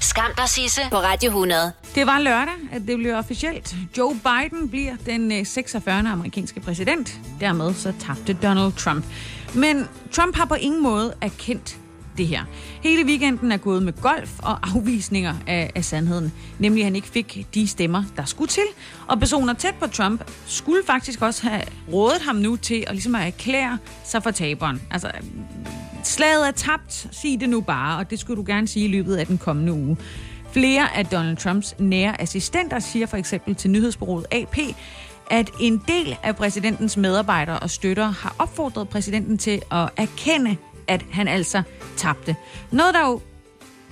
Skam dig, Sisse på Radio 100. Det var lørdag, at det blev officielt. Joe Biden bliver den øh, 46. Amerikanske præsident. Dermed så tabte Donald Trump. Men Trump har på ingen måde erkendt det her. Hele weekenden er gået med golf og afvisninger af, af sandheden. Nemlig, at han ikke fik de stemmer, der skulle til. Og personer tæt på Trump skulle faktisk også have rådet ham nu til at, ligesom at erklære sig for taberen. Altså, slaget er tabt, sig det nu bare, og det skulle du gerne sige i løbet af den kommende uge. Flere af Donald Trumps nære assistenter siger for eksempel til nyhedsbureauet AP, at en del af præsidentens medarbejdere og støtter har opfordret præsidenten til at erkende, at han altså tabte. Noget, der jo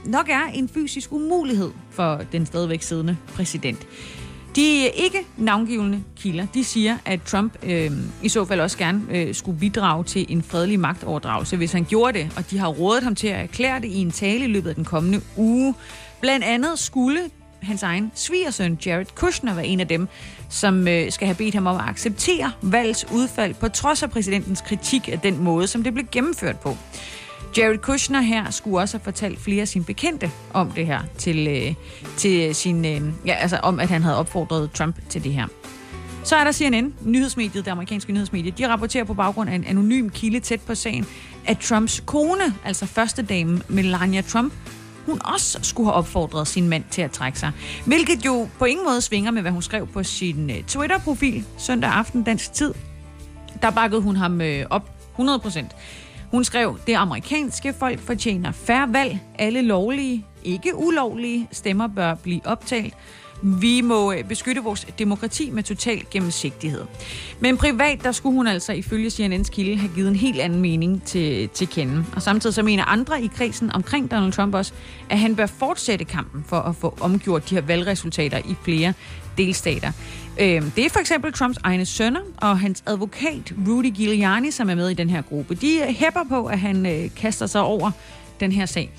nok er en fysisk umulighed for den stadigvæk siddende præsident. De ikke navngivende kilder, de siger, at Trump øh, i så fald også gerne øh, skulle bidrage til en fredelig magtoverdragelse, hvis han gjorde det, og de har rådet ham til at erklære det i en tale i løbet af den kommende uge. Blandt andet skulle hans egen svigersøn, Jared Kushner, være en af dem, som øh, skal have bedt ham om at acceptere valgets udfald, på trods af præsidentens kritik af den måde, som det blev gennemført på. Jared Kushner her skulle også have fortalt flere af sine bekendte om det her, til, øh, til sin, øh, ja, altså om, at han havde opfordret Trump til det her. Så er der CNN, nyhedsmediet, det amerikanske nyhedsmedie. De rapporterer på baggrund af en anonym kilde tæt på sagen, at Trumps kone, altså første dame Melania Trump, hun også skulle have opfordret sin mand til at trække sig. Hvilket jo på ingen måde svinger med, hvad hun skrev på sin øh, Twitter-profil søndag aften dansk tid. Der bakkede hun ham øh, op 100 hun skrev, det amerikanske folk fortjener færre valg. Alle lovlige, ikke ulovlige stemmer bør blive optalt. Vi må øh, beskytte vores demokrati med total gennemsigtighed. Men privat, der skulle hun altså ifølge CNN's kilde have givet en helt anden mening til, til kende. Og samtidig så mener andre i kredsen omkring Donald Trump også, at han bør fortsætte kampen for at få omgjort de her valgresultater i flere delstater. Øhm, det er for eksempel Trumps egne sønner og hans advokat Rudy Giuliani, som er med i den her gruppe. De øh, hæpper på, at han øh, kaster sig over den her sag.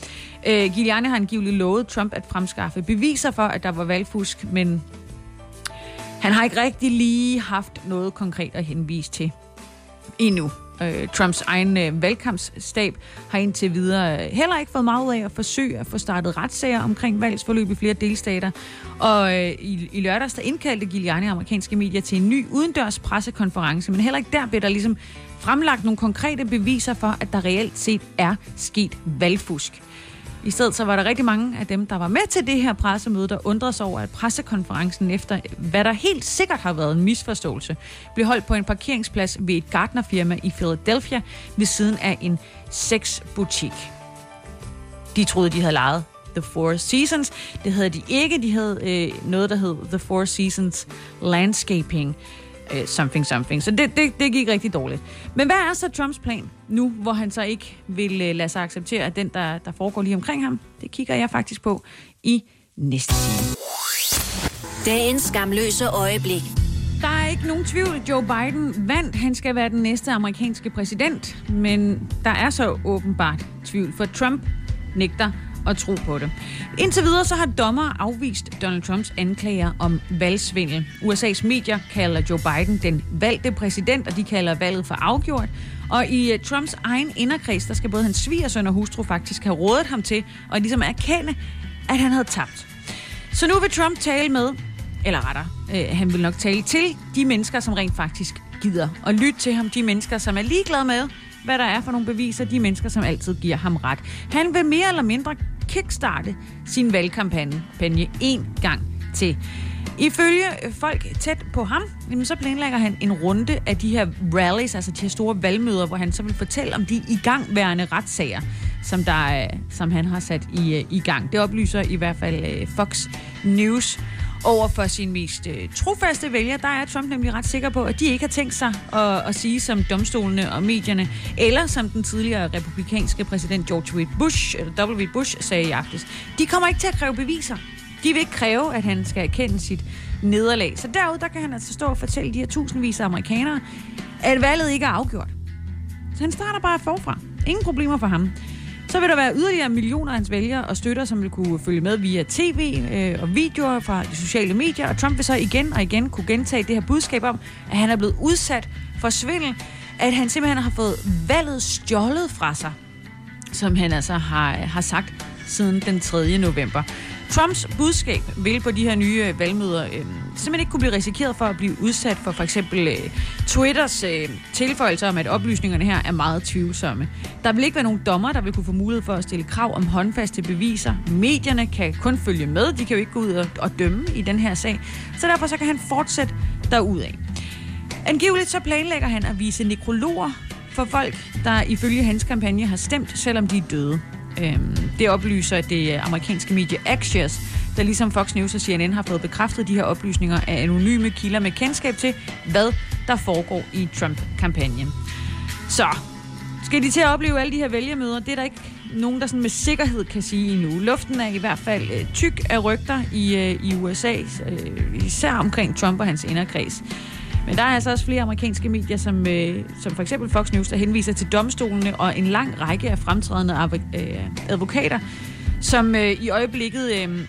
Øh, Giuliani har angiveligt lovet Trump at fremskaffe beviser for, at der var valgfusk, men han har ikke rigtig lige haft noget konkret at henvise til endnu. Øh, Trumps egen øh, valgkampsstab har indtil videre øh, heller ikke fået meget af at forsøge at få startet retssager omkring valgsforløb i flere delstater. Og øh, i, i lørdags der indkaldte Giuliani amerikanske medier til en ny udendørs pressekonference, men heller ikke der blev der ligesom fremlagt nogle konkrete beviser for, at der reelt set er sket valgfusk. I stedet så var der rigtig mange af dem, der var med til det her pressemøde, der undrede sig over, at pressekonferencen efter, hvad der helt sikkert har været en misforståelse, blev holdt på en parkeringsplads ved et gartnerfirma i Philadelphia ved siden af en sexbutik. De troede, de havde lejet The Four Seasons. Det havde de ikke. De havde øh, noget, der hed The Four Seasons Landscaping uh, something something. Så det, det, det gik rigtig dårligt. Men hvad er så Trumps plan nu, hvor han så ikke vil uh, lade sig acceptere, at den, der, der foregår lige omkring ham, det kigger jeg faktisk på i næste time. Dagens skamløse øjeblik. Der er ikke nogen tvivl, Joe Biden vandt. Han skal være den næste amerikanske præsident. Men der er så åbenbart tvivl, for Trump nægter at tro på det. Indtil videre så har dommer afvist Donald Trumps anklager om valgsvindel. USA's medier kalder Joe Biden den valgte præsident, og de kalder valget for afgjort. Og i øh, Trumps egen inderkreds, der skal både hans svigersøn og hustru faktisk have rådet ham til at ligesom erkende, at han havde tabt. Så nu vil Trump tale med, eller retter, øh, han vil nok tale til de mennesker, som rent faktisk gider. Og lytte til ham, de mennesker, som er ligeglade med, hvad der er for nogle beviser, de mennesker, som altid giver ham ret. Han vil mere eller mindre kickstarte sin valgkampagne en gang til. Ifølge folk tæt på ham, så planlægger han en runde af de her rallies, altså de her store valgmøder, hvor han så vil fortælle om de igangværende retssager, som, der, øh, som han har sat i, øh, i gang. Det oplyser i hvert fald øh, Fox News over for sin mest øh, trofaste vælger, der er Trump nemlig ret sikker på, at de ikke har tænkt sig at, at sige som domstolene og medierne, eller som den tidligere republikanske præsident George W. Bush, eller W. Bush sagde i aftes. De kommer ikke til at kræve beviser. De vil ikke kræve, at han skal erkende sit nederlag. Så derude, der kan han altså stå og fortælle de her tusindvis af amerikanere, at valget ikke er afgjort. Så han starter bare forfra. Ingen problemer for ham. Så vil der være yderligere millioner af hans vælgere og støtter, som vil kunne følge med via tv øh, og videoer fra de sociale medier. Og Trump vil så igen og igen kunne gentage det her budskab om, at han er blevet udsat for svindel. At han simpelthen har fået valget stjålet fra sig, som han altså har, har sagt siden den 3. november. Trumps budskab vil på de her nye øh, valgmøder øh, simpelthen ikke kunne blive risikeret for at blive udsat for for eksempel øh, Twitters øh, tilføjelser om, at oplysningerne her er meget tvivlsomme. Der vil ikke være nogen dommer, der vil kunne få mulighed for at stille krav om håndfaste beviser. Medierne kan kun følge med, de kan jo ikke gå ud og, og dømme i den her sag. Så derfor så kan han fortsætte derudad. Angiveligt så planlægger han at vise nekrologer for folk, der ifølge hans kampagne har stemt, selvom de er døde. Øhm, det oplyser det øh, amerikanske medie Axios, der ligesom Fox News og CNN har fået bekræftet de her oplysninger af anonyme kilder med kendskab til, hvad der foregår i Trump-kampagnen. Så, skal de til at opleve alle de her vælgermøder? Det er der ikke nogen, der sådan med sikkerhed kan sige endnu. Luften er i hvert fald øh, tyk af rygter i, øh, i USA, øh, især omkring Trump og hans inderkreds. Men der er altså også flere amerikanske medier, som, øh, som for eksempel Fox News, der henviser til domstolene og en lang række af fremtrædende øh, advokater, som øh, i øjeblikket øh,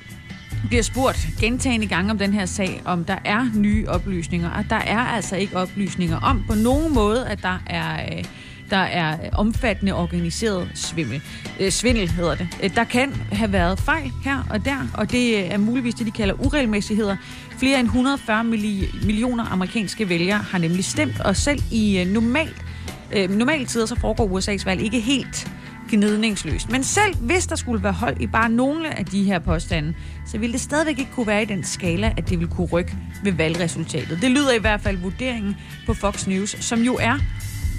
bliver spurgt gentagende gange om den her sag, om der er nye oplysninger. Og der er altså ikke oplysninger om på nogen måde, at der er... Øh, der er øh, omfattende organiseret svimmel. Øh, svindel hedder det. Øh, der kan have været fejl her og der, og det øh, er muligvis det, de kalder uregelmæssigheder. Flere end 140 millioner amerikanske vælgere har nemlig stemt, og selv i øh, normalt, øh, normale tider så foregår USA's valg ikke helt gnidningsløst. Men selv hvis der skulle være hold i bare nogle af de her påstande, så ville det stadigvæk ikke kunne være i den skala, at det ville kunne rykke ved valgresultatet. Det lyder i hvert fald vurderingen på Fox News, som jo er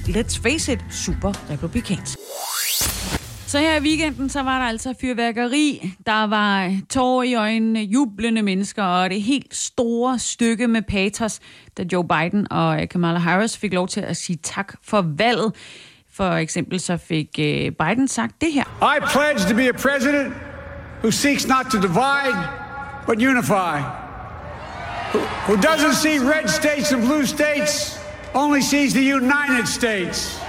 let's face it, super republikansk. Så her i weekenden, så var der altså fyrværkeri. Der var tårer i øjnene, jublende mennesker, og det helt store stykke med patos, da Joe Biden og Kamala Harris fik lov til at sige tak for valget. For eksempel så fik øh, Biden sagt det her. I pledge to be a president who seeks not to divide, but unify. Who, who doesn't see red states and blue states, only sees the United States.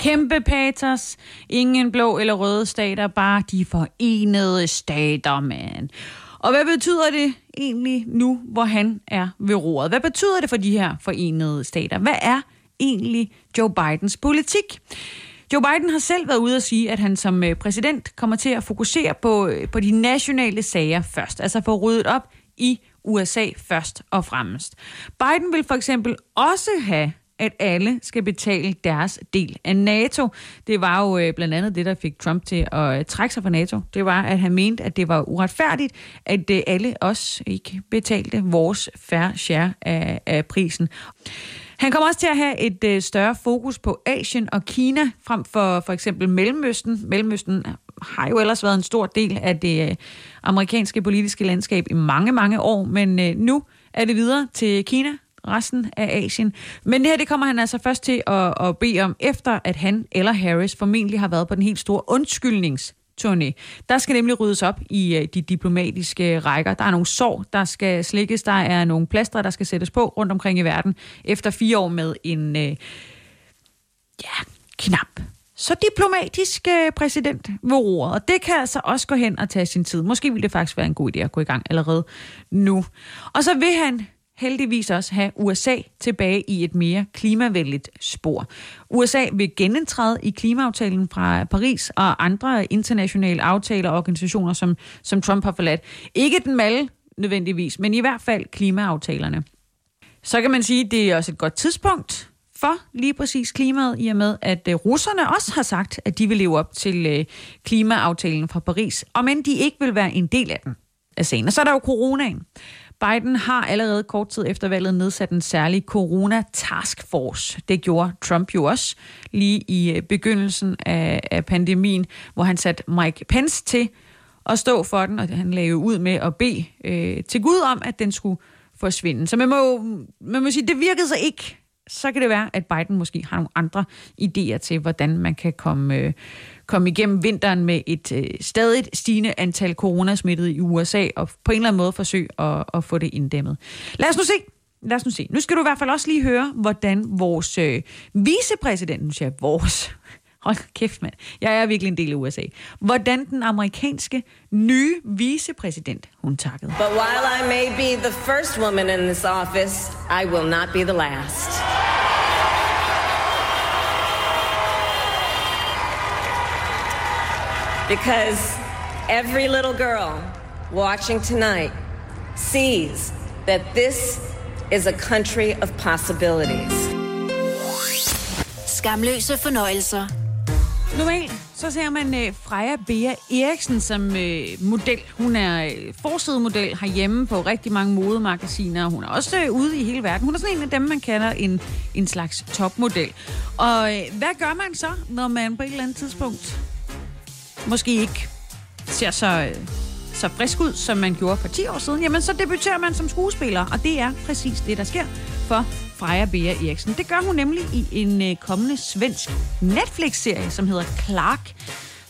Kæmpe patos. Ingen blå eller røde stater, bare de forenede stater, man. Og hvad betyder det egentlig nu, hvor han er ved roret? Hvad betyder det for de her forenede stater? Hvad er egentlig Joe Bidens politik? Joe Biden har selv været ude at sige, at han som øh, præsident kommer til at fokusere på, øh, på de nationale sager først. Altså få ryddet op i USA først og fremmest. Biden vil for eksempel også have at alle skal betale deres del af NATO. Det var jo øh, blandt andet det, der fik Trump til at øh, trække sig fra NATO. Det var, at han mente, at det var uretfærdigt, at øh, alle os ikke betalte vores fair share af, af prisen. Han kommer også til at have et øh, større fokus på Asien og Kina frem for for eksempel Mellemøsten. Mellemøsten har jo ellers været en stor del af det øh, amerikanske politiske landskab i mange, mange år, men øh, nu er det videre til Kina, resten af Asien. Men det her, det kommer han altså først til at, at bede om, efter at han eller Harris formentlig har været på den helt store undskyldnings turné. Der skal nemlig ryddes op i øh, de diplomatiske rækker. Der er nogle sår, der skal slikkes. Der er nogle plaster, der skal sættes på rundt omkring i verden. Efter fire år med en øh, ja, knap så diplomatisk øh, præsident ved roret. Og det kan altså også gå hen og tage sin tid. Måske ville det faktisk være en god idé at gå i gang allerede nu. Og så vil han heldigvis også have USA tilbage i et mere klimavenligt spor. USA vil genindtræde i klimaaftalen fra Paris og andre internationale aftaler og organisationer, som, som Trump har forladt. Ikke den malle nødvendigvis, men i hvert fald klimaaftalerne. Så kan man sige, at det er også et godt tidspunkt for lige præcis klimaet, i og med, at øh, russerne også har sagt, at de vil leve op til øh, klimaaftalen fra Paris, og men de ikke vil være en del af den af scenen. Og så er der jo coronaen. Biden har allerede kort tid efter valget nedsat en særlig corona-task force. Det gjorde Trump jo også lige i øh, begyndelsen af, af pandemien, hvor han satte Mike Pence til at stå for den, og han lagde ud med at bede øh, til Gud om, at den skulle forsvinde. Så man må, man må sige, det virkede så ikke så kan det være, at Biden måske har nogle andre idéer til, hvordan man kan komme, øh, komme igennem vinteren med et øh, stadig stigende antal coronasmittede i USA, og på en eller anden måde forsøge at, at få det inddæmmet. Lad os nu se, lad os nu se. Nu skal du i hvert fald også lige høre, hvordan vores øh, vicepræsident, nu siger jeg vores, hold kæft mand, jeg er virkelig en del af USA, hvordan den amerikanske nye vicepræsident, hun takkede. But while I may be the first woman in this office, I will not be the last. Because every little girl watching tonight sees that this is a country of possibilities. Skamløse fornøjelser. Normalt så ser man øh, Freja Bea Eriksen som øh, model. Hun er øh, forsidemodel herhjemme på rigtig mange modemagasiner. Hun er også øh, ude i hele verden. Hun er sådan en af dem, man kalder en, en slags topmodel. Og øh, hvad gør man så, når man på et eller andet tidspunkt måske ikke ser så, øh, så frisk ud, som man gjorde for 10 år siden? Jamen, så debuterer man som skuespiller, og det er præcis det, der sker for Freja Bea Eriksen. Det gør hun nemlig i en øh, kommende svensk Netflix-serie, som hedder Clark.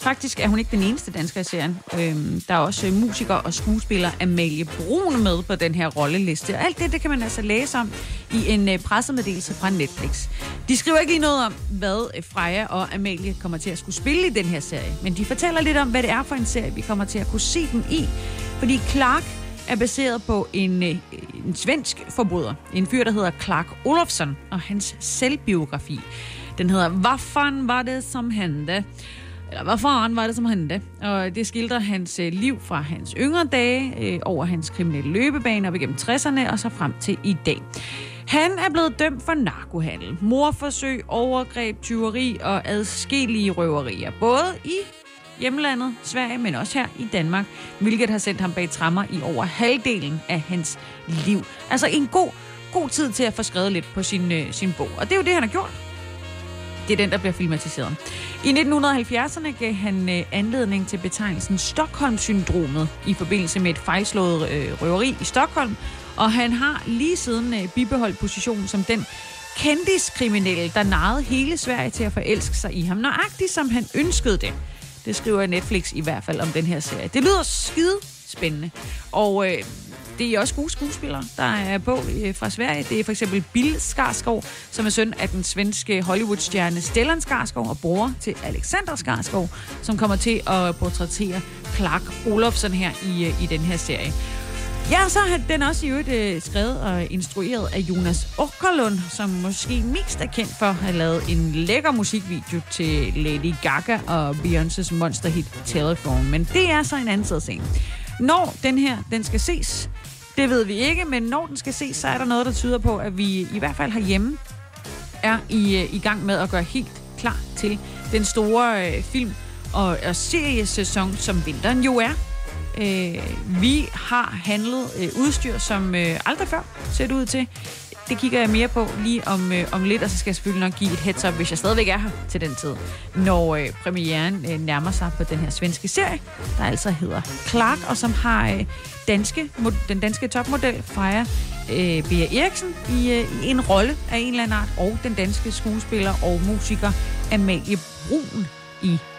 Faktisk er hun ikke den eneste dansker i serien. Øhm, der er også øh, musiker og skuespiller Amalie Brun med på den her rolleliste. Og alt det, det kan man altså læse om i en øh, pressemeddelelse fra Netflix. De skriver ikke lige noget om, hvad øh, Freja og Amalie kommer til at skulle spille i den her serie. Men de fortæller lidt om, hvad det er for en serie, vi kommer til at kunne se dem i. Fordi Clark er baseret på en, øh, en svensk forbryder. En fyr, der hedder Clark Olofsson, og hans selvbiografi. Den hedder Hvad fanden var det, som hände? Eller hvad fanden var det, som hände? Og det skildrer hans øh, liv fra hans yngre dage, øh, over hans kriminelle løbebane op igennem 60'erne, og så frem til i dag. Han er blevet dømt for narkohandel, morforsøg, overgreb, tyveri og adskillige røverier. Både i hjemlandet, Sverige, men også her i Danmark, hvilket har sendt ham bag trammer i over halvdelen af hans liv. Altså en god, god tid til at få skrevet lidt på sin, øh, sin bog. Og det er jo det, han har gjort. Det er den, der bliver filmatiseret. I 1970'erne gav han øh, anledning til betegnelsen Stockholm-syndromet i forbindelse med et fejlslået øh, røveri i Stockholm, og han har lige siden øh, bibeholdt positionen som den kendiskriminelle, der narrede hele Sverige til at forelske sig i ham, nøjagtigt som han ønskede det. Det skriver Netflix i hvert fald om den her serie. Det lyder skide spændende. Og øh, det er også gode skuespillere, der er på øh, fra Sverige. Det er for eksempel Bill Skarsgård, som er søn af den svenske Hollywood-stjerne Stellan Skarsgård og bror til Alexander Skarsgård, som kommer til at portrættere Clark Olofsson her i, øh, i den her serie. Ja, så har den også i øvrigt øh, skrevet og instrueret af Jonas Åkerlund, som måske mest er kendt for at have lavet en lækker musikvideo til Lady Gaga og Beyoncé's monsterhit Telephone. Men det er så en anden side scene. Når den her den skal ses, det ved vi ikke, men når den skal ses, så er der noget, der tyder på, at vi i hvert fald herhjemme er i, øh, i gang med at gøre helt klar til den store øh, film- og, og seriesæson, som vinteren jo er. Øh, vi har handlet øh, udstyr, som øh, aldrig før ser det ud til. Det kigger jeg mere på lige om, øh, om lidt, og så skal jeg selvfølgelig nok give et heads up, hvis jeg stadigvæk er her til den tid, når øh, premieren øh, nærmer sig på den her svenske serie, der altså hedder Clark, og som har øh, danske, mod, den danske topmodel Freja øh, Bea Eriksen i, øh, i en rolle af en eller anden art, og den danske skuespiller og musiker Amalie Brun i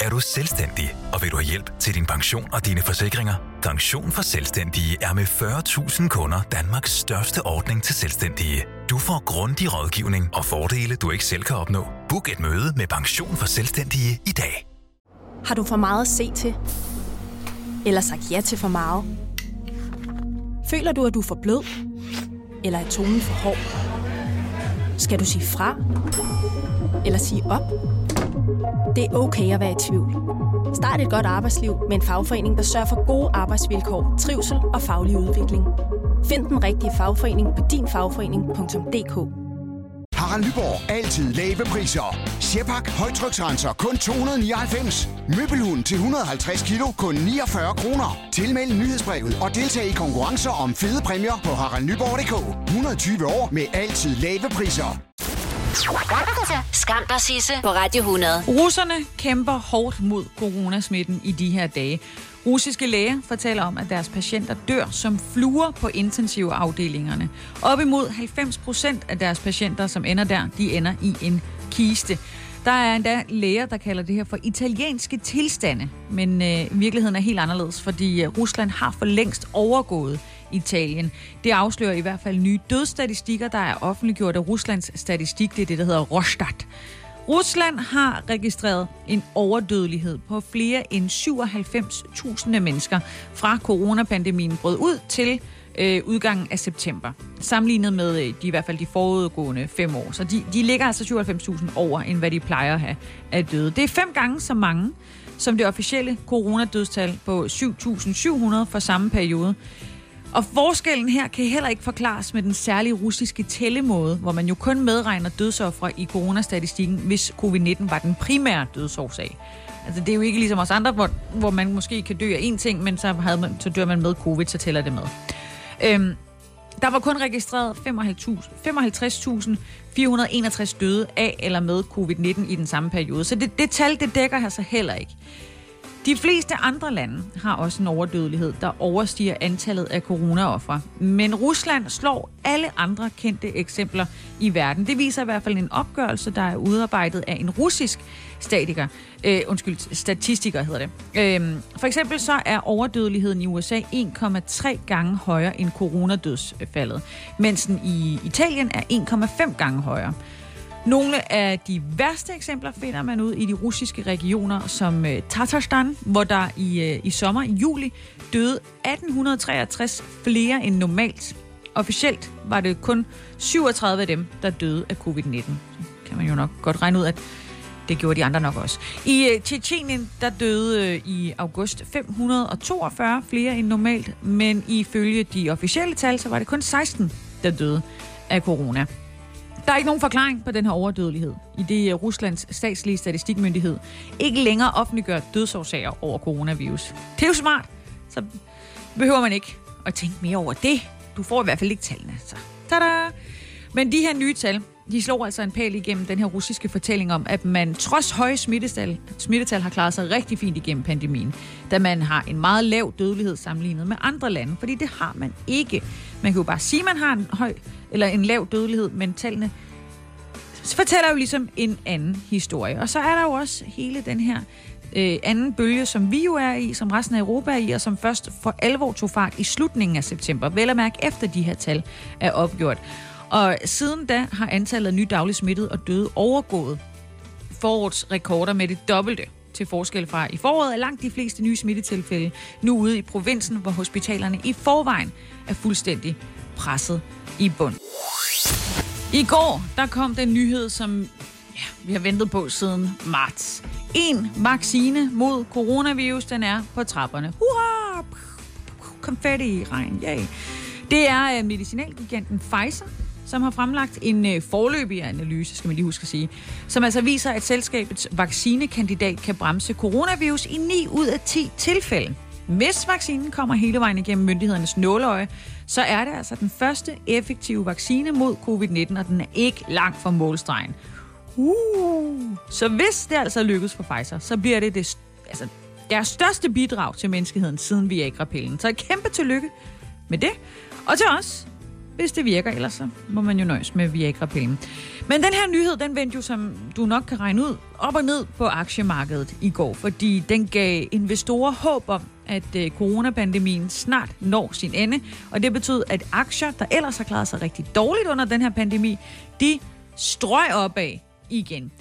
Er du selvstændig, og vil du have hjælp til din pension og dine forsikringer? Pension for Selvstændige er med 40.000 kunder Danmarks største ordning til selvstændige. Du får grundig rådgivning og fordele, du ikke selv kan opnå. Book et møde med Pension for Selvstændige i dag. Har du for meget at se til? Eller sagt ja til for meget? Føler du, at du er for blød? Eller er tonen for hård? Skal du sige fra? Eller sige op? Det er okay at være i tvivl. Start et godt arbejdsliv med en fagforening, der sørger for gode arbejdsvilkår, trivsel og faglig udvikling. Find den rigtige fagforening på dinfagforening.dk. Harald Nyborg. Altid lave priser. Sjehpak. Højtryksrenser. Kun 299. Møbelhund til 150 kilo. Kun 49 kroner. Tilmeld nyhedsbrevet og deltag i konkurrencer om fede præmier på haraldnyborg.dk. 120 år med altid lave priser. Skam dig, Sisse, på Radio 100. Russerne kæmper hårdt mod coronasmitten i de her dage. Russiske læger fortæller om, at deres patienter dør som fluer på intensivafdelingerne. Op imod 90 procent af deres patienter, som ender der, de ender i en kiste. Der er endda læger, der kalder det her for italienske tilstande, men øh, virkeligheden er helt anderledes, fordi øh, Rusland har for længst overgået Italien. Det afslører i hvert fald nye dødsstatistikker, der er offentliggjort af Ruslands statistik. Det er det, der hedder Rostat. Rusland har registreret en overdødelighed på flere end 97.000 mennesker fra coronapandemien brød ud til øh, udgangen af september. Sammenlignet med øh, de, i hvert fald de forudgående fem år. Så de, de ligger altså 97.000 over, end hvad de plejer at have af døde. Det er fem gange så mange som det officielle coronadødstal på 7.700 for samme periode. Og forskellen her kan heller ikke forklares med den særlige russiske tællemåde, hvor man jo kun medregner dødsoffre i coronastatistikken, hvis covid-19 var den primære dødsårsag. Altså det er jo ikke ligesom os andre, hvor, hvor man måske kan dø af én ting, men så, havde man, så dør man med covid, så tæller det med. Øhm, der var kun registreret 55.461 døde af eller med covid-19 i den samme periode. Så det, det tal, det dækker her så heller ikke. De fleste andre lande har også en overdødelighed, der overstiger antallet af coronaoffre. Men Rusland slår alle andre kendte eksempler i verden. Det viser i hvert fald en opgørelse, der er udarbejdet af en russisk statiker. Øh, undskyld, statistiker hedder det. Øh, for eksempel så er overdødeligheden i USA 1,3 gange højere end coronadødsfaldet, mens den i Italien er 1,5 gange højere. Nogle af de værste eksempler finder man ud i de russiske regioner som øh, Tatarstan, hvor der i, øh, i sommer, i juli, døde 1863 flere end normalt. Officielt var det kun 37 af dem, der døde af covid-19. Så kan man jo nok godt regne ud, at det gjorde de andre nok også. I uh, Tjetjenien, der døde øh, i august 542 flere end normalt, men ifølge de officielle tal, så var det kun 16, der døde af corona. Der er ikke nogen forklaring på den her overdødelighed, i det øh, Ruslands statslige statistikmyndighed ikke længere offentliggør dødsårsager over coronavirus. Det er jo smart, så behøver man ikke at tænke mere over det. Du får i hvert fald ikke tallene. Så. Tada! Men de her nye tal, de slår altså en pæl igennem den her russiske fortælling om, at man trods høje smittetal, smittetal har klaret sig rigtig fint igennem pandemien, da man har en meget lav dødelighed sammenlignet med andre lande, fordi det har man ikke. Man kan jo bare sige, at man har en høj eller en lav dødelighed, men tallene fortæller jo ligesom en anden historie. Og så er der jo også hele den her øh, anden bølge, som vi jo er i, som resten af Europa er i, og som først for alvor tog fart i slutningen af september. Vel at mærke efter de her tal er opgjort. Og siden da har antallet af nye daglige smittede og døde overgået forårets rekorder med det dobbelte. Til forskel fra i foråret er langt de fleste nye smittetilfælde nu ude i provinsen, hvor hospitalerne i forvejen er fuldstændig presset i bund. I går, der kom den nyhed, som ja, vi har ventet på siden marts. En vaccine mod coronavirus, den er på trapperne. Hurra! Konfetti i regn, yay. Det er øh, medicinalgiganten Pfizer, som har fremlagt en øh, forløbig analyse, skal man lige huske at sige, som altså viser, at selskabets vaccinekandidat kan bremse coronavirus i 9 ud af 10 tilfælde. Hvis vaccinen kommer hele vejen igennem myndighedernes nåleøje, så er det altså den første effektive vaccine mod covid-19, og den er ikke langt fra målstregen. Uh. Så hvis det altså lykkes for Pfizer, så bliver det, det altså, deres største bidrag til menneskeheden siden Viagra-pillen. Så et kæmpe tillykke med det. Og til os, hvis det virker, ellers så må man jo nøjes med Viagra-pillen. Men den her nyhed, den vendte jo, som du nok kan regne ud, op og ned på aktiemarkedet i går, fordi den gav investorer håb om, at øh, coronapandemien snart når sin ende, og det betød, at aktier, der ellers har klaret sig rigtig dårligt under den her pandemi, de strøg opad igen.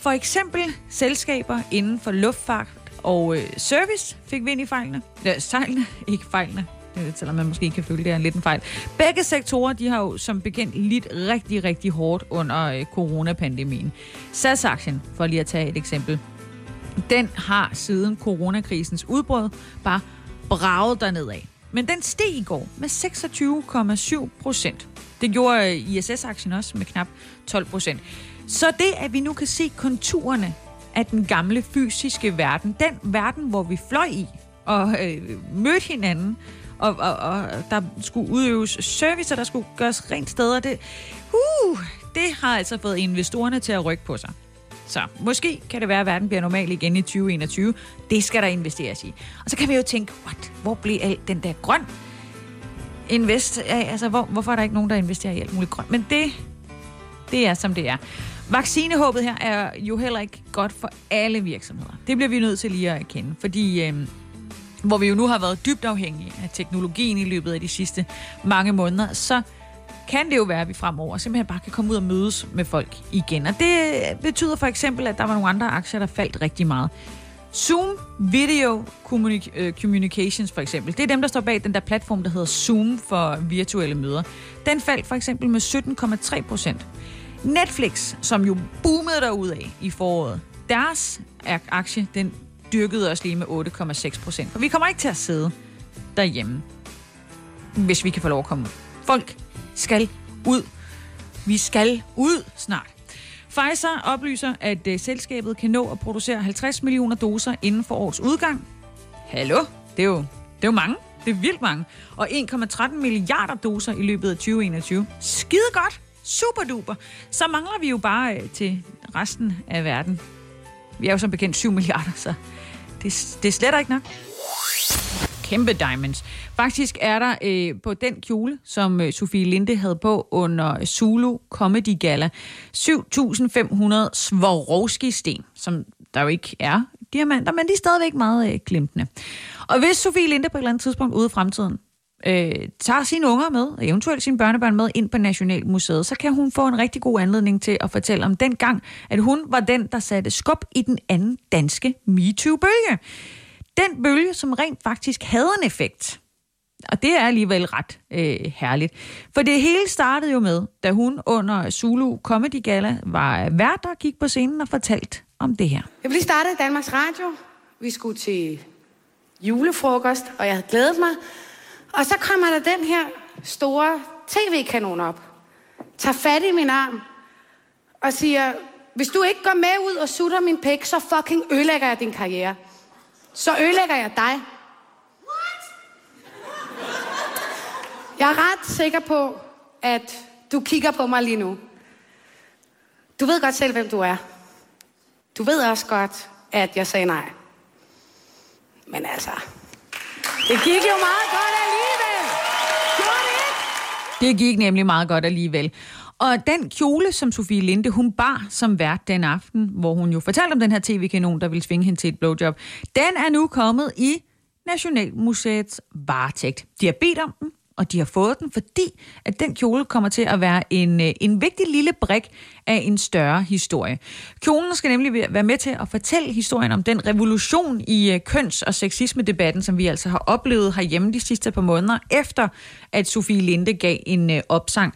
For eksempel selskaber inden for luftfart og øh, service fik vind i fejlene. Ja, sejlene, ikke fejlene. det, selvom man måske kan føle, det er lidt en fejl. Begge sektorer, de har jo som bekendt lidt rigtig, rigtig hårdt under øh, coronapandemien. SAS-aktien, for lige at tage et eksempel, den har siden coronakrisens udbrud bare braget derned af. Men den steg i går med 26,7 procent. Det gjorde øh, ISS-aktien også med knap 12 procent. Så det, at vi nu kan se konturerne af den gamle fysiske verden, den verden, hvor vi fløj i og øh, mødte hinanden, og, og, og der skulle udøves service, og der skulle gøres rent steder, det, uh, det har altså fået investorerne til at rykke på sig. Så måske kan det være, at verden bliver normal igen i 2021. Det skal der investeres i. Og så kan vi jo tænke, what, hvor blev alt den der grøn invest? Altså, hvor, hvorfor er der ikke nogen, der investerer i alt muligt grønt? Men det, det er, som det er. Vaccinehåbet her er jo heller ikke godt for alle virksomheder. Det bliver vi nødt til lige at erkende, fordi øh, hvor vi jo nu har været dybt afhængige af teknologien i løbet af de sidste mange måneder, så kan det jo være, at vi fremover simpelthen bare kan komme ud og mødes med folk igen. Og det betyder for eksempel, at der var nogle andre aktier, der faldt rigtig meget. Zoom Video øh, Communications for eksempel, det er dem, der står bag den der platform, der hedder Zoom for virtuelle møder. Den faldt for eksempel med 17,3 procent. Netflix, som jo boomede af i foråret, deres aktie, den dyrkede også lige med 8,6 procent. For vi kommer ikke til at sidde derhjemme, hvis vi kan få lov at komme ud. Folk skal ud. Vi skal ud snart. Pfizer oplyser, at øh, selskabet kan nå at producere 50 millioner doser inden for årets udgang. Hallo? Det er jo, det er jo mange. Det er vildt mange. Og 1,13 milliarder doser i løbet af 2021. Skide godt. Super duper. Så mangler vi jo bare øh, til resten af verden. Vi er jo som bekendt 7 milliarder, så det, det er slet ikke nok kæmpe diamonds. Faktisk er der øh, på den kjole, som øh, Sofie Linde havde på under Zulu Comedy Gala, 7.500 Swarovski-sten, som der jo ikke er diamanter, men de er stadigvæk meget øh, glimtende. Og hvis Sofie Linde på et eller andet tidspunkt ude i fremtiden øh, tager sine unger med, og eventuelt sine børnebørn med ind på Nationalmuseet, så kan hun få en rigtig god anledning til at fortælle om den gang, at hun var den, der satte skub i den anden danske MeToo-bølge. Den bølge, som rent faktisk havde en effekt. Og det er alligevel ret øh, herligt. For det hele startede jo med, da hun under Zulu Comedy Gala var vært der gik på scenen og fortalte om det her. Jeg blev lige startet i Danmarks Radio. Vi skulle til julefrokost, og jeg havde glædet mig. Og så kommer der den her store tv-kanon op. Tager fat i min arm og siger, hvis du ikke går med ud og sutter min pæk, så fucking ødelægger jeg din karriere så ødelægger jeg dig. What? Jeg er ret sikker på, at du kigger på mig lige nu. Du ved godt selv, hvem du er. Du ved også godt, at jeg sagde nej. Men altså, det gik jo meget godt alligevel. Gjorde det ikke? Det gik nemlig meget godt alligevel. Og den kjole, som Sofie Linde, hun bar som vært den aften, hvor hun jo fortalte om den her tv-kanon, der ville svinge hende til et blowjob, den er nu kommet i Nationalmuseets varetægt. De har bedt om den, og de har fået den, fordi at den kjole kommer til at være en, øh, en vigtig lille brik af en større historie. Kjolen skal nemlig være med til at fortælle historien om den revolution i øh, køns- og sexisme-debatten, som vi altså har oplevet herhjemme de sidste par måneder, efter at Sofie Linde gav en øh, opsang.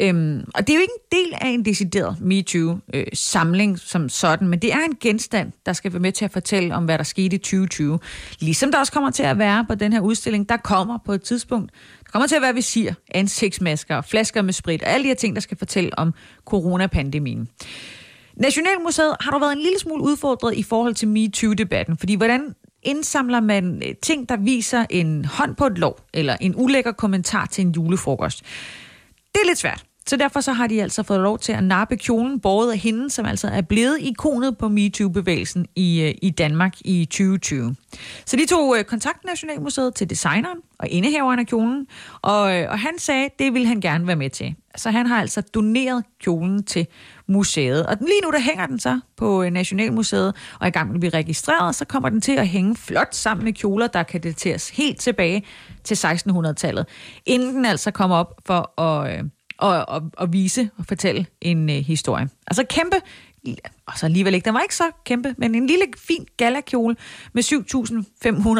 Øhm, og det er jo ikke en del af en decideret MeToo-samling øh, som sådan, men det er en genstand, der skal være med til at fortælle om, hvad der skete i 2020. Ligesom der også kommer til at være på den her udstilling, der kommer på et tidspunkt, der kommer til at være visir, ansigtsmasker, flasker med sprit og alle de her ting, der skal fortælle om coronapandemien. Nationalmuseet har dog været en lille smule udfordret i forhold til MeToo-debatten, fordi hvordan indsamler man øh, ting, der viser en hånd på et lov, eller en ulækker kommentar til en julefrokost. Det er lidt svært. Så derfor så har de altså fået lov til at nappe kjolen båret af hende, som altså er blevet ikonet på MeToo-bevægelsen i, øh, i Danmark i 2020. Så de tog øh, kontakt Nationalmuseet til designeren og indehaveren af kjolen, og, øh, og han sagde, det ville han gerne være med til. Så han har altså doneret kjolen til museet. Og lige nu der hænger den så på Nationalmuseet, og i gang med at blive registreret, så kommer den til at hænge flot sammen med kjoler, der kan dateres helt tilbage til 1600-tallet, inden den altså kommer op for at og, og, og vise og fortælle en øh, historie. Altså kæmpe og så alligevel ikke, den var ikke så kæmpe, men en lille fin galakjole med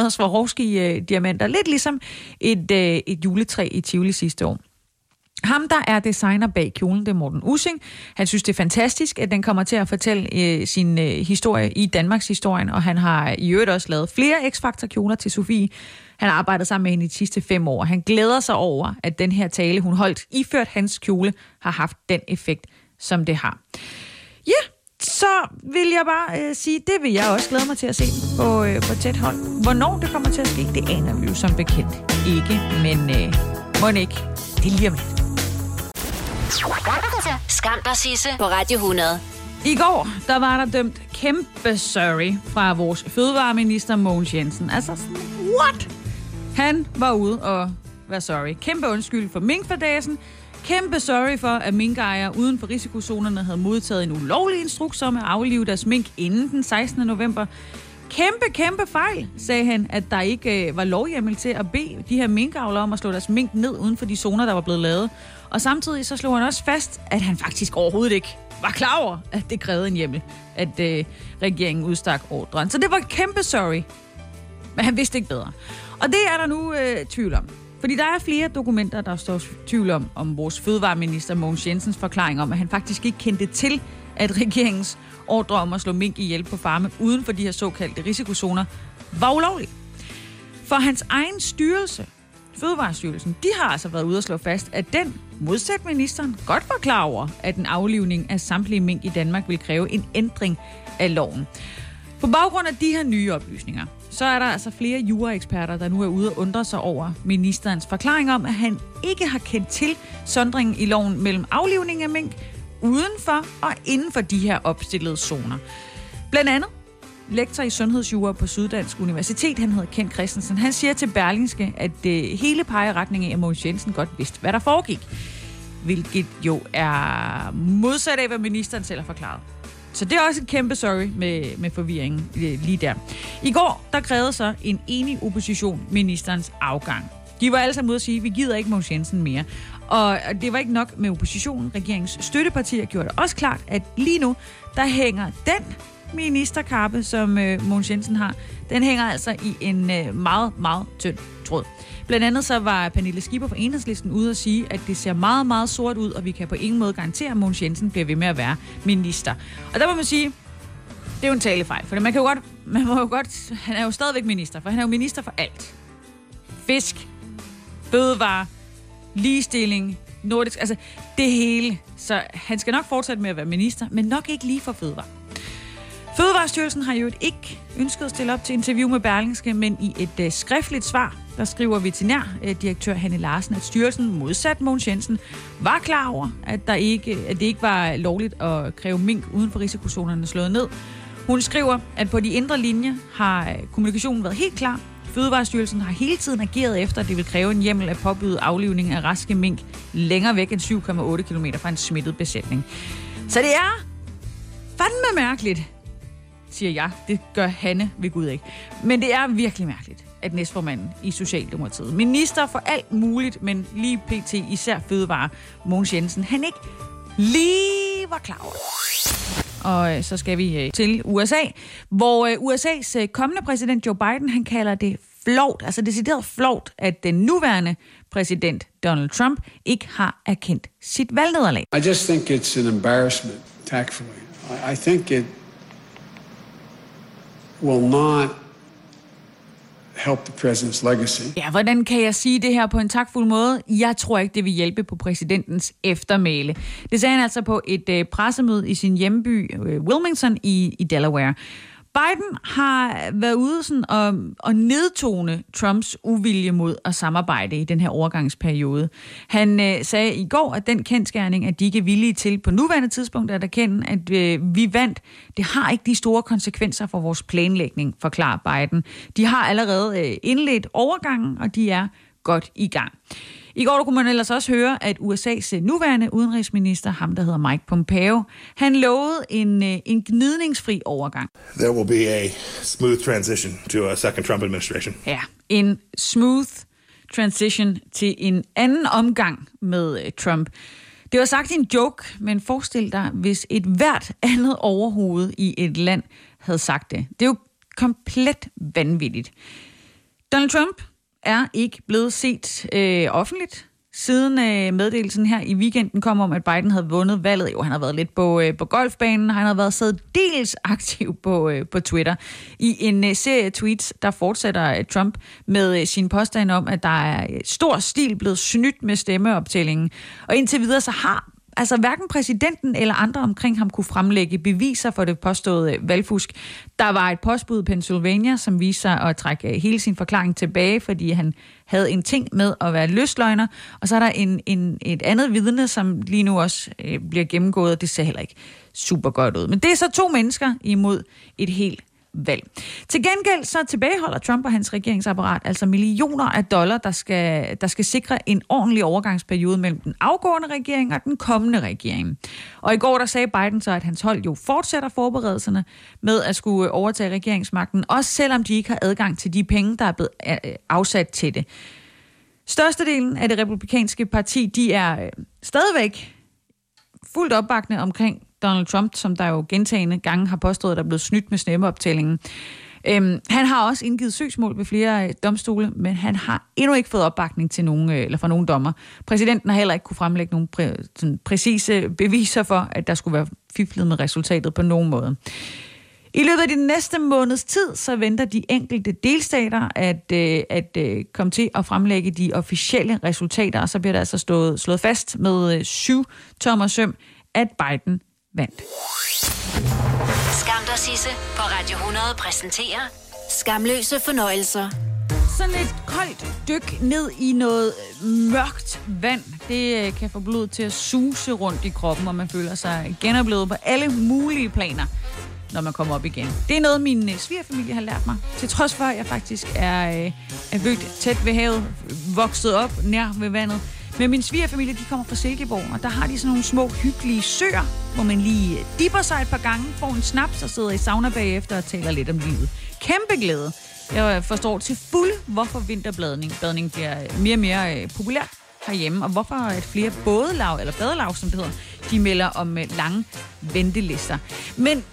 7.500 Swarovski-diamanter. Øh, Lidt ligesom et, øh, et juletræ i Tivoli sidste år. Ham, der er designer bag kjolen, det er Morten Using. Han synes, det er fantastisk, at den kommer til at fortælle øh, sin øh, historie i Danmarks historien, og han har i øvrigt også lavet flere X-Factor-kjoler til Sofie. Han har arbejdet sammen med hende i de sidste fem år, han glæder sig over, at den her tale, hun holdt iført hans kjole, har haft den effekt, som det har. Ja, så vil jeg bare øh, sige, det vil jeg også glæde mig til at se på, øh, på tæt hold. Hvornår det kommer til at ske, det aner vi jo som bekendt ikke, men øh, må ikke. Det er lige om lidt. Skam dig, Sisse, på Radio 100. I går, der var der dømt kæmpe sorry fra vores fødevareminister Mogens Jensen. Altså sådan, what? Han var ude og var sorry. Kæmpe undskyld for minkfordæsen. Kæmpe sorry for, at minkejere uden for risikozonerne havde modtaget en ulovlig instruks om at aflive deres mink inden den 16. november. Kæmpe, kæmpe fejl, sagde han, at der ikke øh, var lovhjemmel til at bede de her minkavlere om at slå deres mink ned uden for de zoner, der var blevet lavet. Og samtidig så slog han også fast, at han faktisk overhovedet ikke var klar over, at det krævede en hjemmel, at øh, regeringen udstak ordren. Så det var kæmpe sorry. Men han vidste ikke bedre. Og det er der nu øh, tvivl om. Fordi der er flere dokumenter, der står tvivl om, om vores fødevareminister Mogens Jensens forklaring om, at han faktisk ikke kendte til, at regeringens ordre om at slå mink ihjel på farme uden for de her såkaldte risikozoner var ulovlig. For hans egen styrelse, Fødevarestyrelsen, de har altså været ude og slå fast, at den, modsat ministeren, godt var klar over, at en aflivning af samtlige mink i Danmark vil kræve en ændring af loven. På baggrund af de her nye oplysninger, så er der altså flere juraeksperter, der nu er ude og undre sig over ministerens forklaring om, at han ikke har kendt til sondringen i loven mellem aflivning af mink udenfor og inden for de her opstillede zoner. Blandt andet lektor i sundhedsjura på Syddansk Universitet, han hedder Kent Christensen, han siger til Berlingske, at det øh, hele peger retning af, at Mogens Jensen godt vidste, hvad der foregik. Hvilket jo er modsat af, hvad ministeren selv har forklaret. Så det er også et kæmpe sorry med, med forvirringen øh, lige der. I går, der krævede så en enig opposition ministerens afgang. De var alle sammen ude at sige, at vi gider ikke Mogens Jensen mere. Og det var ikke nok med oppositionen. Regeringens støttepartier gjorde det også klart, at lige nu, der hænger den ministerkappe, som øh, Mogens Jensen har, den hænger altså i en øh, meget, meget tynd tråd. Blandt andet så var Pernille Skipper fra Enhedslisten ude at sige, at det ser meget, meget sort ud, og vi kan på ingen måde garantere, at Mogens Jensen bliver ved med at være minister. Og der må man sige, det er jo en talefejl, for man kan jo godt, man må jo godt, han er jo stadigvæk minister, for han er jo minister for alt. Fisk, fødevare, ligestilling, nordisk, altså det hele. Så han skal nok fortsætte med at være minister, men nok ikke lige for fødevare. Fødevarestyrelsen har jo ikke ønsket at stille op til interview med Berlingske, men i et uh, skriftligt svar, der skriver veterinærdirektør øh, Hanne Larsen, at styrelsen modsat Mogens Jensen var klar over, at, der ikke, at det ikke var lovligt at kræve mink uden for risikozonerne slået ned. Hun skriver, at på de indre linjer har øh, kommunikationen været helt klar. Fødevarestyrelsen har hele tiden ageret efter, at det vil kræve en hjemmel at påbyde aflivning af raske mink længere væk end 7,8 km fra en smittet besætning. Så det er fandme mærkeligt, siger jeg. Det gør Hanne ved Gud ikke. Men det er virkelig mærkeligt, at næstformanden i Socialdemokratiet, minister for alt muligt, men lige pt. især fødevare, Mogens Jensen, han ikke lige var klar over og øh, så skal vi øh, til USA, hvor øh, USA's kommende præsident Joe Biden, han kalder det flot, altså decideret flot, at den nuværende præsident Donald Trump ikke har erkendt sit valgnederlag. I just think it's an embarrassment, tactfully. I, I think it will not help the president's legacy. Ja, hvordan kan jeg sige det her på en takfuld måde? Jeg tror ikke, det vil hjælpe på præsidentens eftermæle. Det sagde han altså på et øh, pressemøde i sin hjemby øh, Wilmington i, i Delaware. Biden har været ude sådan og, og nedtone Trumps uvilje mod at samarbejde i den her overgangsperiode. Han øh, sagde i går, at den kendskærning, at de ikke er villige til på nuværende tidspunkt at erkende, at øh, vi vandt, det har ikke de store konsekvenser for vores planlægning, forklarer Biden. De har allerede øh, indledt overgangen, og de er godt i gang. I går kunne man ellers også høre, at USA's nuværende udenrigsminister, ham der hedder Mike Pompeo, han lovede en, øh, en gnidningsfri overgang. There will be a smooth transition to a second Trump administration. Ja, en smooth transition til en anden omgang med øh, Trump. Det var sagt i en joke, men forestil dig, hvis et hvert andet overhoved i et land havde sagt det. Det er jo komplet vanvittigt. Donald Trump er ikke blevet set øh, offentligt siden øh, meddelelsen her i weekenden kom om, at Biden havde vundet valget. Jo, han har været lidt på, øh, på golfbanen, han har været dels aktiv på, øh, på Twitter. I en øh, serie tweets, der fortsætter øh, Trump med øh, sin påstand om, at der er øh, stor stil blevet snydt med stemmeoptællingen. Og indtil videre så har Altså hverken præsidenten eller andre omkring ham kunne fremlægge beviser for det påståede valgfusk. Der var et postbud i Pennsylvania, som viste sig at trække øh, hele sin forklaring tilbage, fordi han havde en ting med at være løsløgner. Og så er der en, en, et andet vidne, som lige nu også øh, bliver gennemgået, og det ser heller ikke super godt ud. Men det er så to mennesker imod et helt valg. Til gengæld så tilbageholder Trump og hans regeringsapparat altså millioner af dollar, der skal, der skal sikre en ordentlig overgangsperiode mellem den afgående regering og den kommende regering. Og i går der sagde Biden så, at hans hold jo fortsætter forberedelserne med at skulle overtage regeringsmagten, også selvom de ikke har adgang til de penge, der er blevet øh, øh, afsat til det. Størstedelen af det republikanske parti, de er øh, stadigvæk fuldt opbakne omkring Donald Trump, som der jo gentagende gange har påstået, at der er blevet snydt med stemmeoptællingen. Øhm, han har også indgivet søgsmål ved flere øh, domstole, men han har endnu ikke fået opbakning til nogen, øh, eller fra nogen dommer. Præsidenten har heller ikke kunne fremlægge nogen præ, sådan, præcise beviser for, at der skulle være fiflet med resultatet på nogen måde. I løbet af de næste måneds tid, så venter de enkelte delstater at, øh, at øh, komme til at fremlægge de officielle resultater, og så bliver der altså stået, slået fast med øh, syv tommer søm, at Biden vandt. Skam dig, Sisse, på Radio 100 præsenterer Skamløse fornøjelser. Sådan et koldt dyk ned i noget mørkt vand, det øh, kan få blodet til at suse rundt i kroppen, og man føler sig genoplevet på alle mulige planer, når man kommer op igen. Det er noget, min øh, svigerfamilie har lært mig, til trods for, at jeg faktisk er, øh, er født tæt ved havet, vokset op nær ved vandet. Men min svigerfamilie, de kommer fra Silkeborg, og der har de sådan nogle små hyggelige søer, hvor man lige øh, dipper sig et par gange, får en snaps og sidder i sauna bagefter og taler lidt om livet. Kæmpe glæde. Jeg øh, forstår til fuld, hvorfor vinterbadning badning bliver øh, mere og mere øh, populært herhjemme, og hvorfor at flere bådelav, eller badelav, som det hedder, de melder om øh, lange ventelister. Men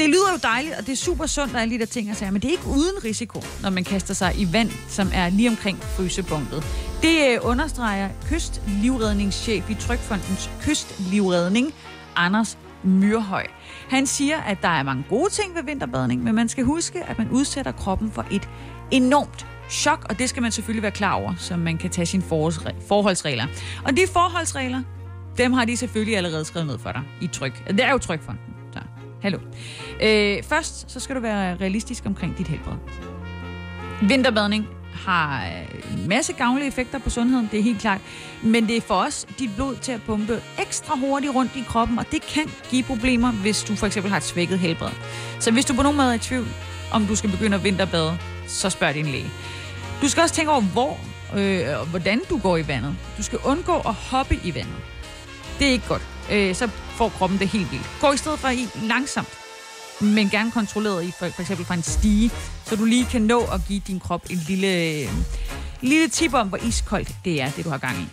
det lyder jo dejligt, og det er super sundt og alle de der ting, og sager, men det er ikke uden risiko, når man kaster sig i vand, som er lige omkring frysepunktet. Det øh, understreger kystlivredningschef i Trykfondens kystlivredning, Anders Myrhøj. Han siger, at der er mange gode ting ved vinterbadning, men man skal huske, at man udsætter kroppen for et enormt chok, og det skal man selvfølgelig være klar over, så man kan tage sine forholdsregler. Og de forholdsregler, dem har de selvfølgelig allerede skrevet ned for dig i tryk. Det er jo Trykfonden. Hallo. Øh, først, så skal du være realistisk omkring dit helbred. Vinterbadning har øh, en masse gavnlige effekter på sundheden, det er helt klart. Men det er for os dit blod til at pumpe ekstra hurtigt rundt i kroppen, og det kan give problemer, hvis du for eksempel har et svækket helbred. Så hvis du på nogen måde er i tvivl, om du skal begynde at vinterbade, så spørg din læge. Du skal også tænke over, hvor øh, og hvordan du går i vandet. Du skal undgå at hoppe i vandet. Det er ikke godt. Øh, så får kroppen det helt vildt. Gå i stedet for i langsomt men gerne kontrolleret i for, for eksempel fra en stige, så du lige kan nå at give din krop en lille, lille tip om, hvor iskoldt det er, det du har gang i.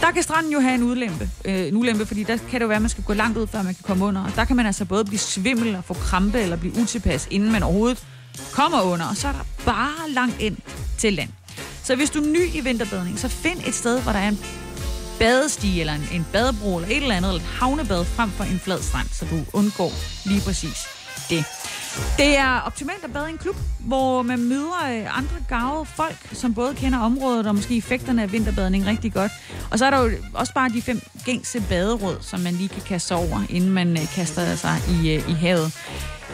Der kan stranden jo have en udlempe, øh, en ulempe, fordi der kan det jo være, at man skal gå langt ud, før man kan komme under. Og der kan man altså både blive svimmel og få krampe eller blive utilpas, inden man overhovedet kommer under. Og så er der bare langt ind til land. Så hvis du er ny i vinterbadning, så find et sted, hvor der er en badestige eller en, en badebro eller et eller andet, eller et havnebad frem for en flad strand, så du undgår lige præcis det. Det er optimalt at bade i en klub, hvor man møder øh, andre gavede folk, som både kender området og måske effekterne af vinterbadning rigtig godt. Og så er der jo også bare de fem gængse baderåd, som man lige kan kaste over, inden man øh, kaster sig i, øh, i havet.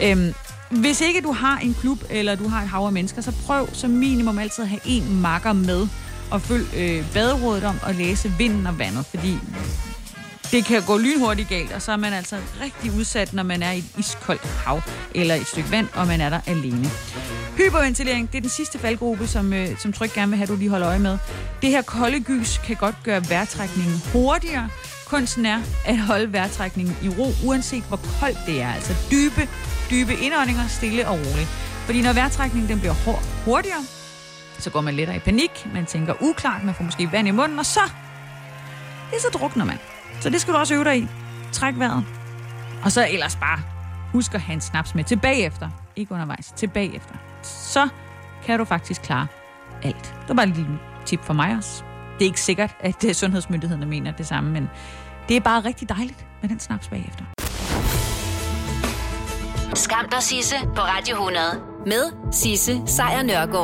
Øhm, hvis ikke du har en klub, eller du har et hav af mennesker, så prøv som minimum altid at have en makker med, og følg øh, baderådet om at læse vinden og vandet, fordi det kan gå lynhurtigt galt, og så er man altså rigtig udsat, når man er i et iskoldt hav eller et stykke vand, og man er der alene. Hyperventilering, det er den sidste faldgruppe, som, øh, som Tryk gerne vil have, du lige holder øje med. Det her kolde gys kan godt gøre vejrtrækningen hurtigere. Kunsten er at holde vejrtrækningen i ro, uanset hvor koldt det er. Altså dybe, dybe indåndinger, stille og roligt. Fordi når vejrtrækningen den bliver hurtigere, så går man lidt i panik, man tænker uklart, man får måske vand i munden, og så, det så drukner man. Så det skal du også øve dig i. Træk vejret. Og så ellers bare husk at have en snaps med tilbage efter. Ikke undervejs, tilbage efter. Så kan du faktisk klare alt. Det var bare et lille tip for mig også. Det er ikke sikkert, at øh, sundhedsmyndighederne mener det samme, men det er bare rigtig dejligt med den snaps bagefter. Skam dig, Sisse, på Radio 100. Med Sisse Sejr Nørgaard.